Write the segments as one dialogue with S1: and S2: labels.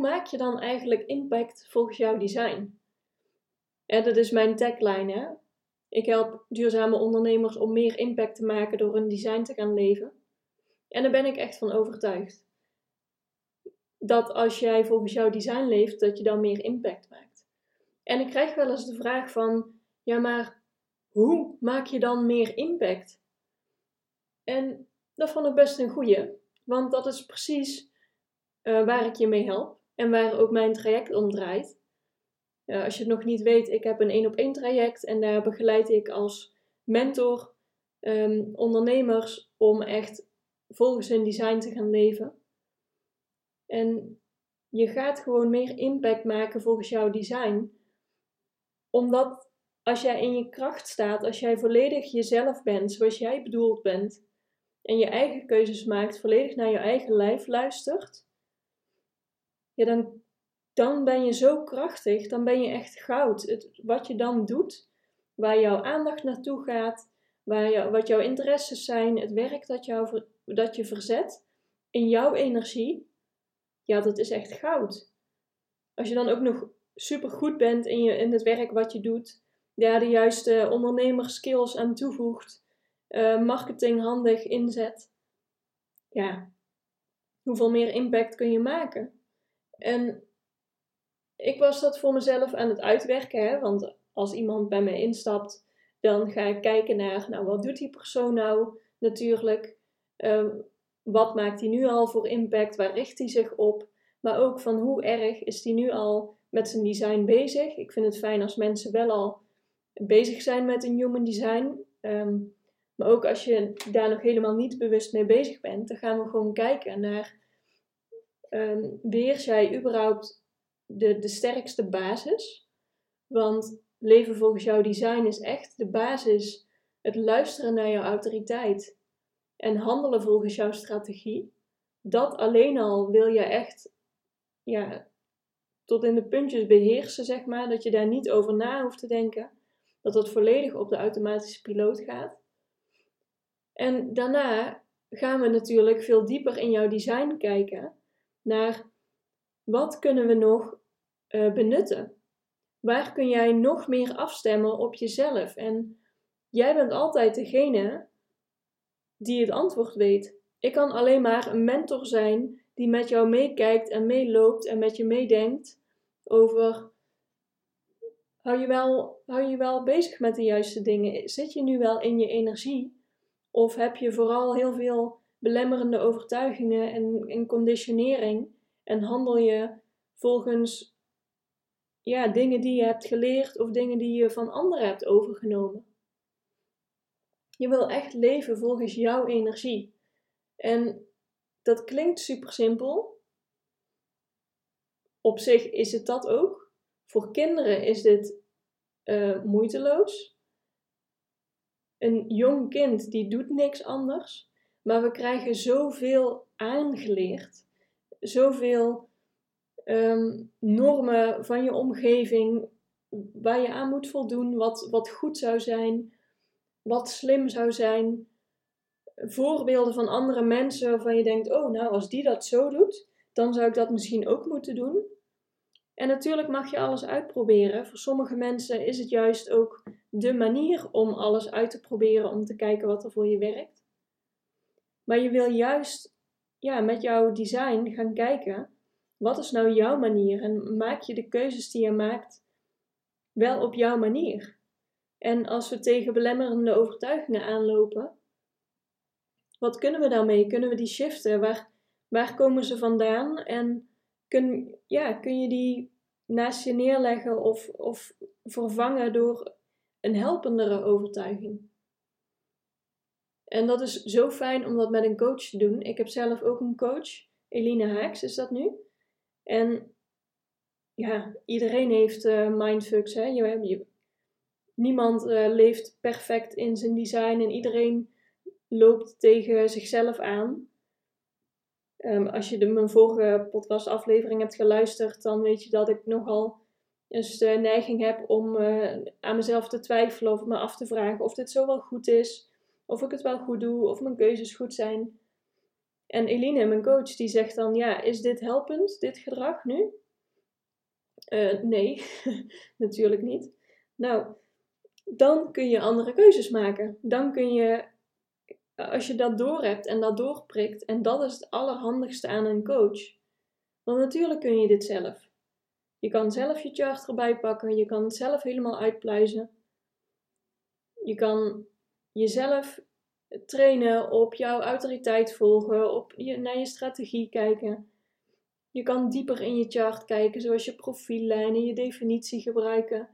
S1: Maak je dan eigenlijk impact volgens jouw design? En dat is mijn tagline. Ik help duurzame ondernemers om meer impact te maken door hun design te gaan leven. En daar ben ik echt van overtuigd. Dat als jij volgens jouw design leeft, dat je dan meer impact maakt. En ik krijg wel eens de vraag van, ja maar hoe maak je dan meer impact? En dat vond ik best een goeie, want dat is precies uh, waar ik je mee help en waar ook mijn traject om draait. Als je het nog niet weet, ik heb een één op één traject en daar begeleid ik als mentor um, ondernemers om echt volgens hun design te gaan leven. En je gaat gewoon meer impact maken volgens jouw design. Omdat als jij in je kracht staat, als jij volledig jezelf bent, zoals jij bedoeld bent, en je eigen keuzes maakt, volledig naar je eigen lijf luistert, ja, dan, dan ben je zo krachtig, dan ben je echt goud. Het, wat je dan doet, waar jouw aandacht naartoe gaat, waar jou, wat jouw interesses zijn, het werk dat, jou, dat je verzet in jouw energie, ja, dat is echt goud. Als je dan ook nog super goed bent in, je, in het werk wat je doet, ja, de juiste ondernemerskills aan toevoegt, uh, marketing handig inzet, ja, hoeveel meer impact kun je maken? En ik was dat voor mezelf aan het uitwerken, hè? want als iemand bij mij instapt, dan ga ik kijken naar, nou, wat doet die persoon nou natuurlijk? Uh, wat maakt hij nu al voor impact? Waar richt hij zich op? Maar ook van hoe erg is hij nu al met zijn design bezig? Ik vind het fijn als mensen wel al bezig zijn met een human design. Um, maar ook als je daar nog helemaal niet bewust mee bezig bent, dan gaan we gewoon kijken naar um, beheers jij überhaupt de, de sterkste basis? Want leven volgens jouw design is echt de basis, het luisteren naar jouw autoriteit en handelen volgens jouw strategie. Dat alleen al wil je echt ja, tot in de puntjes beheersen, zeg maar. Dat je daar niet over na hoeft te denken. Dat dat volledig op de automatische piloot gaat. En daarna gaan we natuurlijk veel dieper in jouw design kijken naar wat kunnen we nog uh, benutten? Waar kun jij nog meer afstemmen op jezelf? En jij bent altijd degene die het antwoord weet. Ik kan alleen maar een mentor zijn die met jou meekijkt en meeloopt en met je meedenkt over. Hou je, wel, hou je wel bezig met de juiste dingen? Zit je nu wel in je energie? Of heb je vooral heel veel belemmerende overtuigingen en, en conditionering en handel je volgens ja, dingen die je hebt geleerd of dingen die je van anderen hebt overgenomen. Je wil echt leven volgens jouw energie. En dat klinkt super simpel. Op zich is het dat ook. Voor kinderen is dit uh, moeiteloos. Een jong kind die doet niks anders. Maar we krijgen zoveel aangeleerd. Zoveel um, normen van je omgeving waar je aan moet voldoen, wat, wat goed zou zijn, wat slim zou zijn. Voorbeelden van andere mensen waarvan je denkt: oh, nou, als die dat zo doet, dan zou ik dat misschien ook moeten doen. En natuurlijk mag je alles uitproberen. Voor sommige mensen is het juist ook de manier om alles uit te proberen, om te kijken wat er voor je werkt. Maar je wil juist ja, met jouw design gaan kijken, wat is nou jouw manier? En maak je de keuzes die je maakt wel op jouw manier? En als we tegen belemmerende overtuigingen aanlopen, wat kunnen we daarmee? Kunnen we die shiften? Waar, waar komen ze vandaan? En kun, ja, kun je die naast je neerleggen of, of vervangen door een helpendere overtuiging? En dat is zo fijn om dat met een coach te doen. Ik heb zelf ook een coach Eline Haaks is dat nu. En ja, iedereen heeft uh, mindfucks. Hè? Je, niemand uh, leeft perfect in zijn design en iedereen loopt tegen zichzelf aan. Um, als je de, mijn vorige podcastaflevering hebt geluisterd, dan weet je dat ik nogal eens de neiging heb om aan mezelf te twijfelen of me af te vragen of dit zo wel goed is, of ik het wel goed doe, of mijn keuzes goed zijn. En Eline, mijn coach, die zegt dan: Ja, is dit helpend, dit gedrag nu? Uh, nee, natuurlijk niet. Nou, dan kun je andere keuzes maken. Dan kun je, als je dat doorhebt en dat doorprikt, en dat is het allerhandigste aan een coach. Want natuurlijk kun je dit zelf. Je kan zelf je chart erbij pakken, je kan het zelf helemaal uitpluizen. Je kan jezelf trainen op jouw autoriteit volgen, op je, naar je strategie kijken. Je kan dieper in je chart kijken, zoals je profiellijnen, je definitie gebruiken.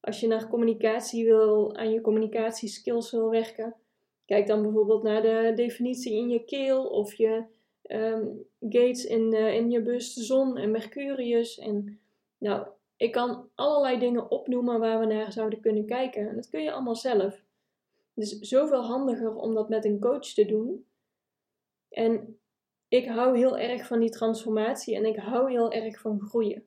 S1: Als je naar communicatie wil, aan je communicatieskills wil werken, kijk dan bijvoorbeeld naar de definitie in je keel of je um, gates in, uh, in je bus, zon en Mercurius. En nou, ik kan allerlei dingen opnoemen waar we naar zouden kunnen kijken. En dat kun je allemaal zelf. Het is zoveel handiger om dat met een coach te doen. En ik hou heel erg van die transformatie en ik hou heel erg van groeien.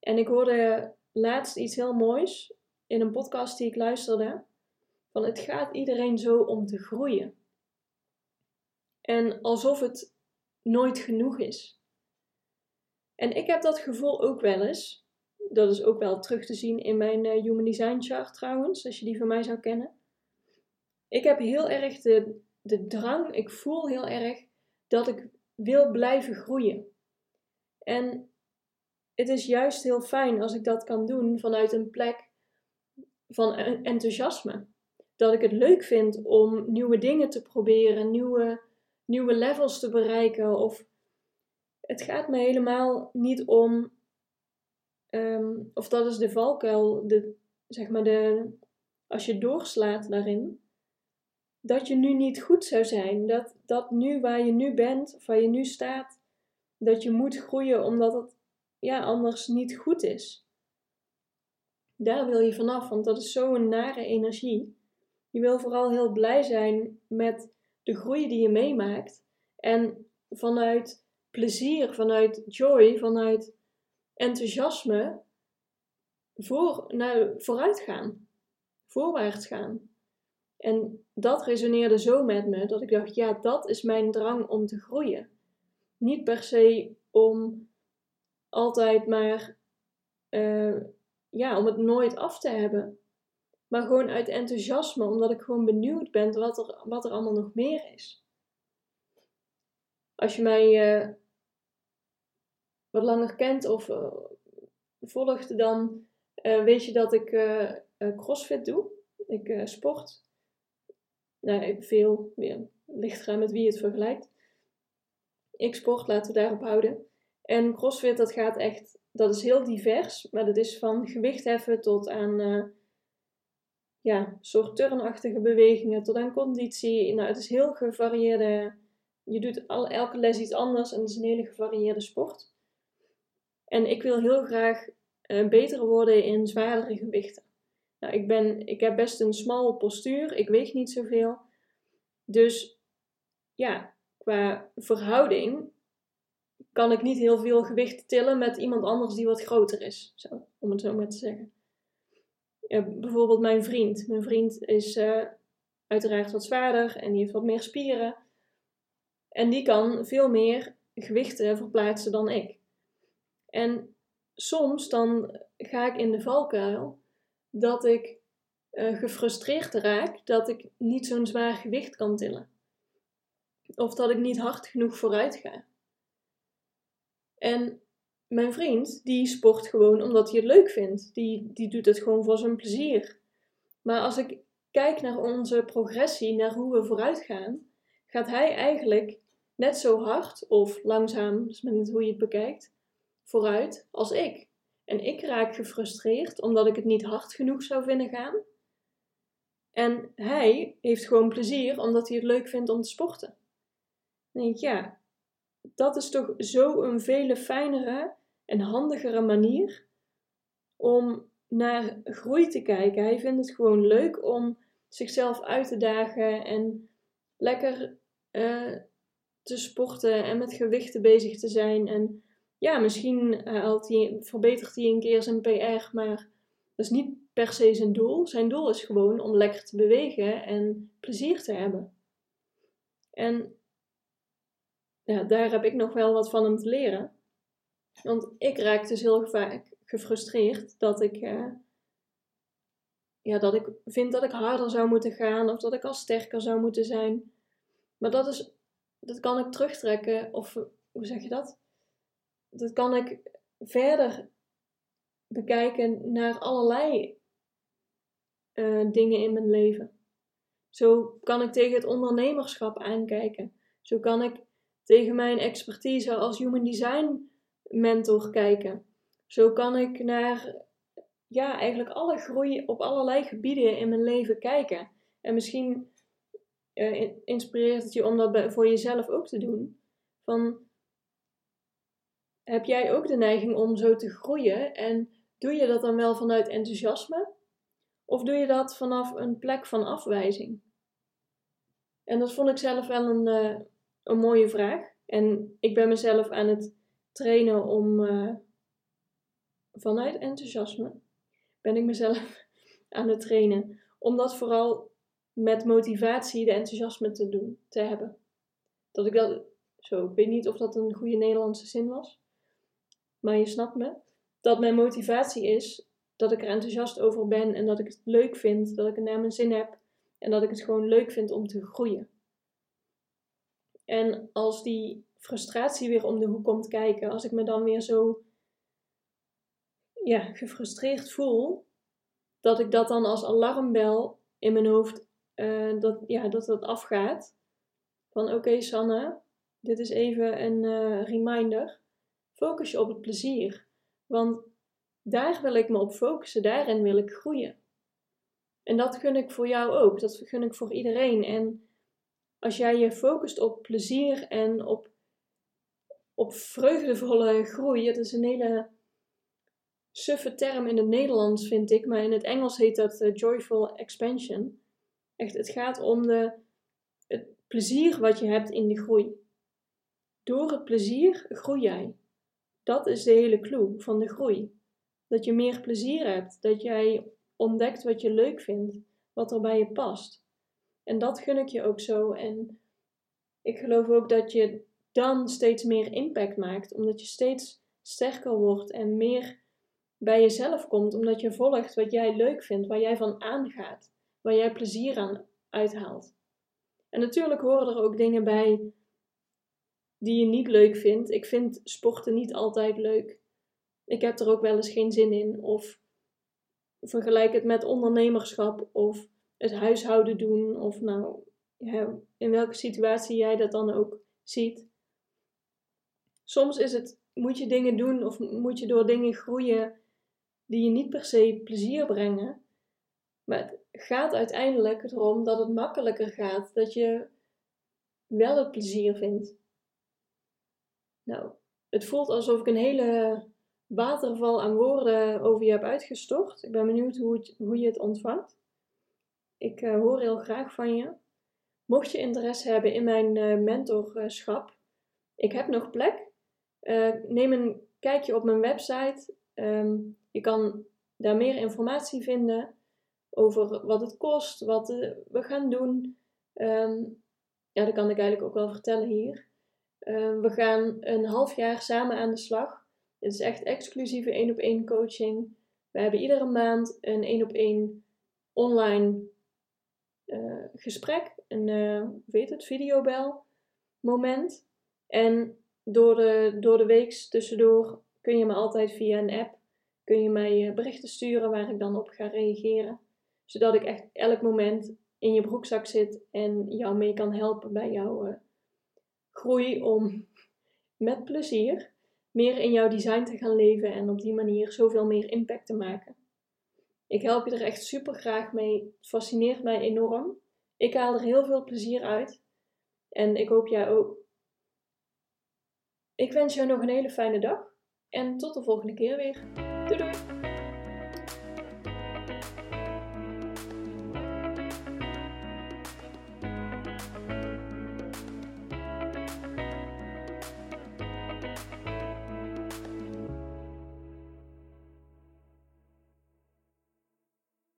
S1: En ik hoorde laatst iets heel moois in een podcast die ik luisterde. Van het gaat iedereen zo om te groeien. En alsof het nooit genoeg is. En ik heb dat gevoel ook wel eens. Dat is ook wel terug te zien in mijn uh, Human Design chart trouwens, als je die van mij zou kennen. Ik heb heel erg de, de drang, ik voel heel erg dat ik wil blijven groeien. En het is juist heel fijn als ik dat kan doen vanuit een plek van enthousiasme. Dat ik het leuk vind om nieuwe dingen te proberen, nieuwe, nieuwe levels te bereiken. Of het gaat me helemaal niet om, ehm, of dat is de valkuil, de, zeg maar de, als je doorslaat daarin, dat je nu niet goed zou zijn. Dat, dat nu waar je nu bent, of waar je nu staat, dat je moet groeien omdat het ja, anders niet goed is. Daar wil je vanaf, want dat is zo'n nare energie. Je wil vooral heel blij zijn met de groei die je meemaakt. En vanuit plezier, vanuit joy, vanuit enthousiasme voor, nou, vooruit gaan. Voorwaarts gaan. En dat resoneerde zo met me dat ik dacht, ja, dat is mijn drang om te groeien. Niet per se om altijd maar, uh, ja, om het nooit af te hebben. Maar gewoon uit enthousiasme, omdat ik gewoon benieuwd ben wat er, wat er allemaal nog meer is. Als je mij uh, wat langer kent of uh, volgt, dan weet je dat ik crossfit doe. Ik sport nou, veel, weer, ligt met wie je het vergelijkt. Ik sport, laten we daarop houden. En CrossFit, dat gaat echt, dat is heel divers, maar dat is van gewichtheffen tot aan, uh, ja, soort turnachtige bewegingen, tot aan conditie. Nou, het is heel gevarieerde, je doet al, elke les iets anders en het is een hele gevarieerde sport. En ik wil heel graag uh, beter worden in zwaardere gewichten. Nou, ik, ben, ik heb best een smal postuur, ik weeg niet zoveel. Dus ja, qua verhouding kan ik niet heel veel gewicht tillen met iemand anders die wat groter is, zo, om het zo maar te zeggen. bijvoorbeeld mijn vriend. Mijn vriend is uh, uiteraard wat zwaarder en die heeft wat meer spieren. En die kan veel meer gewichten verplaatsen dan ik. En soms dan ga ik in de valkuil dat ik uh, gefrustreerd raak dat ik niet zo'n zwaar gewicht kan tillen. Of dat ik niet hard genoeg vooruit ga. En mijn vriend, die sport gewoon omdat hij het leuk vindt. Die, die doet het gewoon voor zijn plezier. Maar als ik kijk naar onze progressie, naar hoe we vooruit gaan, gaat hij eigenlijk net zo hard of langzaam, dus met hoe je het bekijkt, vooruit als ik. En ik raak gefrustreerd omdat ik het niet hard genoeg zou vinden gaan. En hij heeft gewoon plezier omdat hij het leuk vindt om te sporten. Dan denk ja, dat is toch zo een vele fijnere en handigere manier om naar groei te kijken. Hij vindt het gewoon leuk om zichzelf uit te dagen en lekker uh, te sporten en met gewichten bezig te zijn. En ja, misschien haalt hij, verbetert hij een keer zijn PR, maar dat is niet per se zijn doel. Zijn doel is gewoon om lekker te bewegen en plezier te hebben. En ja, daar heb ik nog wel wat van hem te leren. Want ik raak dus heel vaak gefrustreerd dat ik, uh, ja, dat ik vind dat ik harder zou moeten gaan of dat ik al sterker zou moeten zijn. Maar dat, is, dat kan ik terugtrekken, of hoe zeg je dat? Dat kan ik verder bekijken naar allerlei uh, dingen in mijn leven. Zo kan ik tegen het ondernemerschap aankijken. Zo kan ik tegen mijn expertise als human design mentor kijken. Zo kan ik naar ja, eigenlijk alle groei op allerlei gebieden in mijn leven kijken. En misschien uh, inspireert het je om dat voor jezelf ook te doen. Van, heb jij ook de neiging om zo te groeien en doe je dat dan wel vanuit enthousiasme? Of doe je dat vanaf een plek van afwijzing? En dat vond ik zelf wel een, uh, een mooie vraag. En ik ben mezelf aan het trainen om uh, vanuit enthousiasme ben ik mezelf aan het trainen om dat vooral met motivatie de enthousiasme te doen, te hebben. Dat ik dat zo, ik weet niet of dat een goede Nederlandse zin was, maar je snapt me. Dat mijn motivatie is dat ik er enthousiast over ben en dat ik het leuk vind, dat ik het naar mijn zin heb en dat ik het gewoon leuk vind om te groeien. En als die frustratie weer om de hoek komt kijken, als ik me dan weer zo ja, gefrustreerd voel, dat ik dat dan als alarmbel in mijn hoofd, uh, dat, ja, dat dat afgaat. Van oké Sanne, dit is even een uh, reminder. Focus je op het plezier. Want daar wil ik me op focussen, daarin wil ik groeien. En dat gun ik voor jou ook, dat gun ik voor iedereen. En als jij je focust op plezier en op, op vreugdevolle groei, het is een hele suffe term in het Nederlands, vind ik, maar in het Engels heet dat uh, joyful expansion. Echt, het gaat om de, het plezier wat je hebt in de groei. Door het plezier groei jij. Dat is de hele clue van de groei. Dat je meer plezier hebt, dat jij ontdekt wat je leuk vindt, wat er bij je past. En dat gun ik je ook zo. En ik geloof ook dat je dan steeds meer impact maakt, omdat je steeds sterker wordt en meer bij jezelf komt, omdat je volgt wat jij leuk vindt, waar jij van aangaat, waar jij plezier aan uithaalt. En natuurlijk horen er ook dingen bij die je niet leuk vindt. Ik vind sporten niet altijd leuk. Ik heb er ook wel eens geen zin in. Of vergelijk het met ondernemerschap of het huishouden doen. Of nou, in welke situatie jij dat dan ook ziet. Soms is het, moet je dingen doen of moet je door dingen groeien die je niet per se plezier brengen. Maar het gaat uiteindelijk erom dat het makkelijker gaat, dat je wel het plezier vindt. Nou, het voelt alsof ik een hele waterval aan woorden over je heb uitgestort. Ik ben benieuwd hoe, hoe je het ontvangt. Ik uh, hoor heel graag van je. Mocht je interesse hebben in mijn uh, mentorschap, ik heb nog plek. Uh, neem een kijkje op mijn website. Um, je kan daar meer informatie vinden over wat het kost, wat we gaan doen. Um, ja, dat kan ik eigenlijk ook wel vertellen hier. Uh, we gaan een half jaar samen aan de slag. Het is echt exclusieve één op één coaching. We hebben iedere maand een één op één online uh, gesprek, een uh, weet het, videobel moment. En door de, door de week tussendoor kun je me altijd via een app kun je mij eh, berichten sturen waar ik dan op ga reageren. Zodat ik echt elk moment in je broekzak zit en jou mee kan helpen bij jouw groei om met plezier meer in jouw design te gaan leven en op die manier zoveel meer impact te maken. Ik help je er echt super graag mee. Het fascineert mij enorm. Ik haal er heel veel plezier uit. En ik hoop jij ook. Ik wens jou nog een hele fijne dag en tot de volgende keer weer. Doei doei!